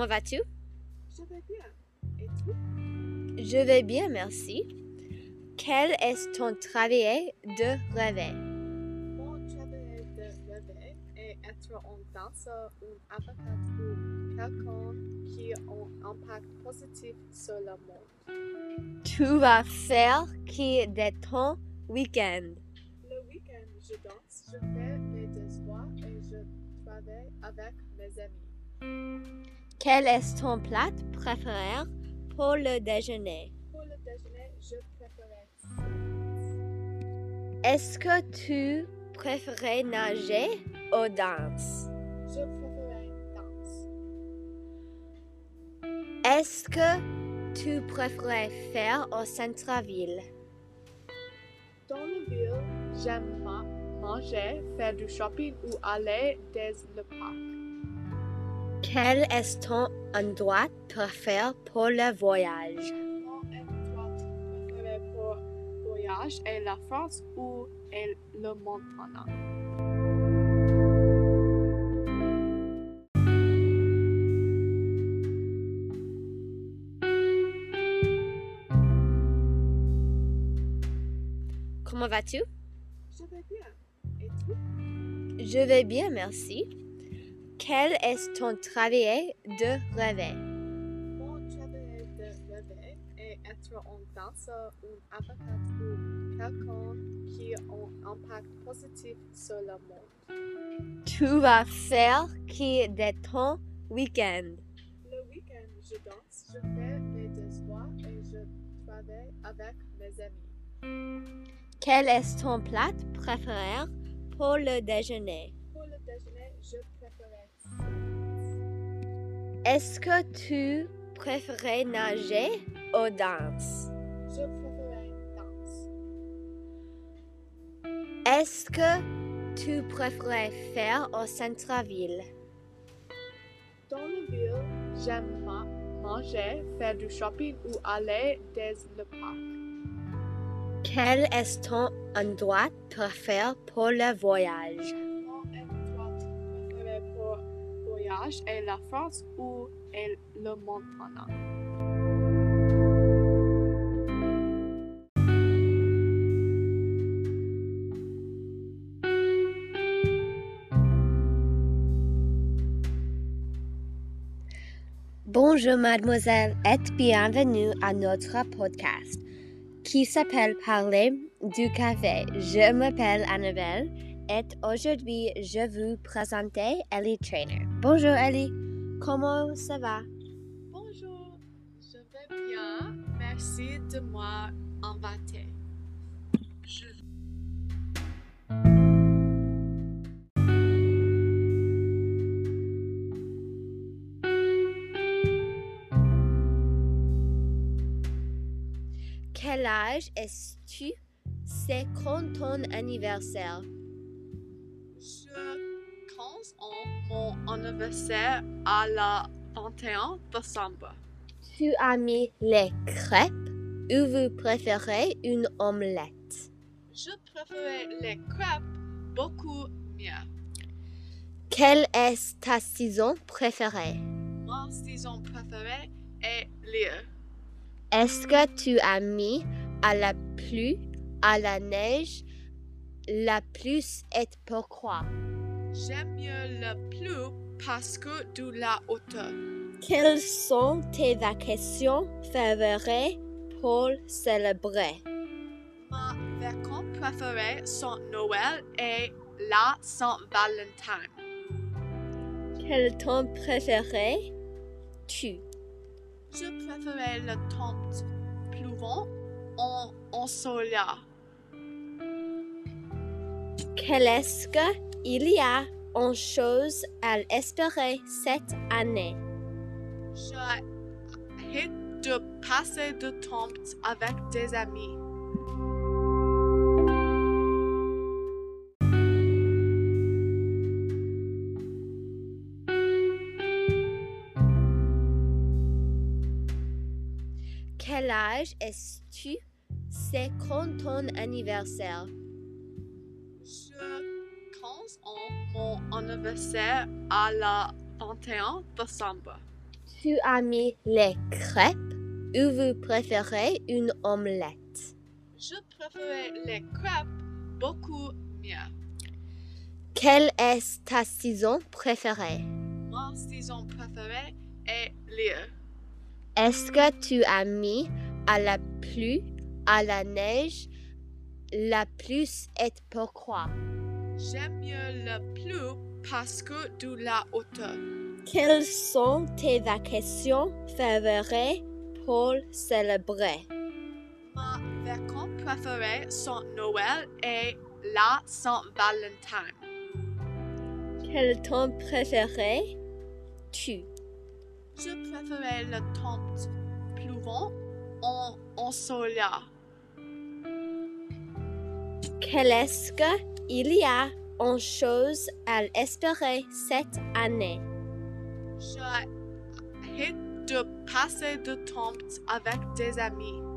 Comment vas-tu? Je vais bien. Et toi? Je vais bien, merci. Quel est ton travail de rêve? Mon travail de rêve est être un danseur ou avocat ou quelqu'un qui a un impact positif sur le monde. Tu vas faire qui de ton week-end? Le week-end, je danse, je fais mes devoirs et je travaille avec mes amis. Quel est ton plat préféré pour le déjeuner? Pour le déjeuner, je préfère Est-ce que tu préfères nager ou danse? Je préfère danse. Est-ce que tu préfères faire au centre-ville? Dans la ville, j'aime ma- manger, faire du shopping ou aller dans le parc. Quel est ton endroit préféré pour le voyage? Mon endroit préféré pour voyage est la France ou est le Montana. Comment vas-tu? Je vais bien. Et toi? Je vais bien, merci. Quel est ton travail de rêve? Mon travail de rêve est être un danseur ou avocat ou quelqu'un qui a un impact positif sur le monde. Tu vas faire qui de ton week-end? Le week-end, je danse, je fais mes devoirs et je travaille avec mes amis. Quel est ton plat préféré pour le déjeuner? Le déjeuner, je Est-ce que tu préfères nager ou danse? Je préfère danse. Est-ce que tu préfères faire au centre-ville? Dans la ville, j'aime ma- manger, faire du shopping ou aller dans le parc. Quel est ton endroit préféré pour le voyage? Voyage est la France ou est le Montana. Bonjour mademoiselle et bienvenue à notre podcast qui s'appelle Parler du café. Je m'appelle Annabelle et aujourd'hui je vous présenter Ellie Trainer. Bonjour Ellie, comment ça va? Bonjour, je vais bien. Merci de m'inviter. Je Quel âge es-tu? C'est quand ton anniversaire? Je commence en mon anniversaire à la 21 décembre. Tu as mis les crêpes ou vous préférez une omelette? Je préfère les crêpes beaucoup mieux. Quelle est ta saison préférée? Ma saison préférée est l'hiver. Est-ce que tu as mis à la pluie, à la neige, la plus et pourquoi? J'aime mieux le plus parce que de la hauteur. Quelles sont tes vacations favorites pour célébrer? Ma vacances préférées sont Noël et la Saint-Valentin. Quel temps préféré tu? Je préfère le temps pleuvant en ensoleillé. Quel est-ce qu'il y a en chose à espérer cette année? J'ai hâte de passer du temps avec des amis. Quel âge es-tu? C'est quand ton anniversaire? Je commence en mon anniversaire à la 21 décembre. tu aimes les crêpes ou vous préférez une omelette? Je préfère les crêpes beaucoup mieux. Quelle est ta saison préférée? Ma saison préférée est lire. Est-ce que tu aimes à la pluie, à la neige, la plus et pourquoi? J'aime mieux la pluie parce que de la hauteur. Quelles sont tes vacations préférées pour célébrer? Ma vacances préférées sont Noël et la Saint-Valentin. Quel temps préféré tu? Je préfère le temps pleuvant en ensoleillé. Quel est-ce qu'il y a en chose à espérer cette année? J'ai hâte de passer du temps avec des amis.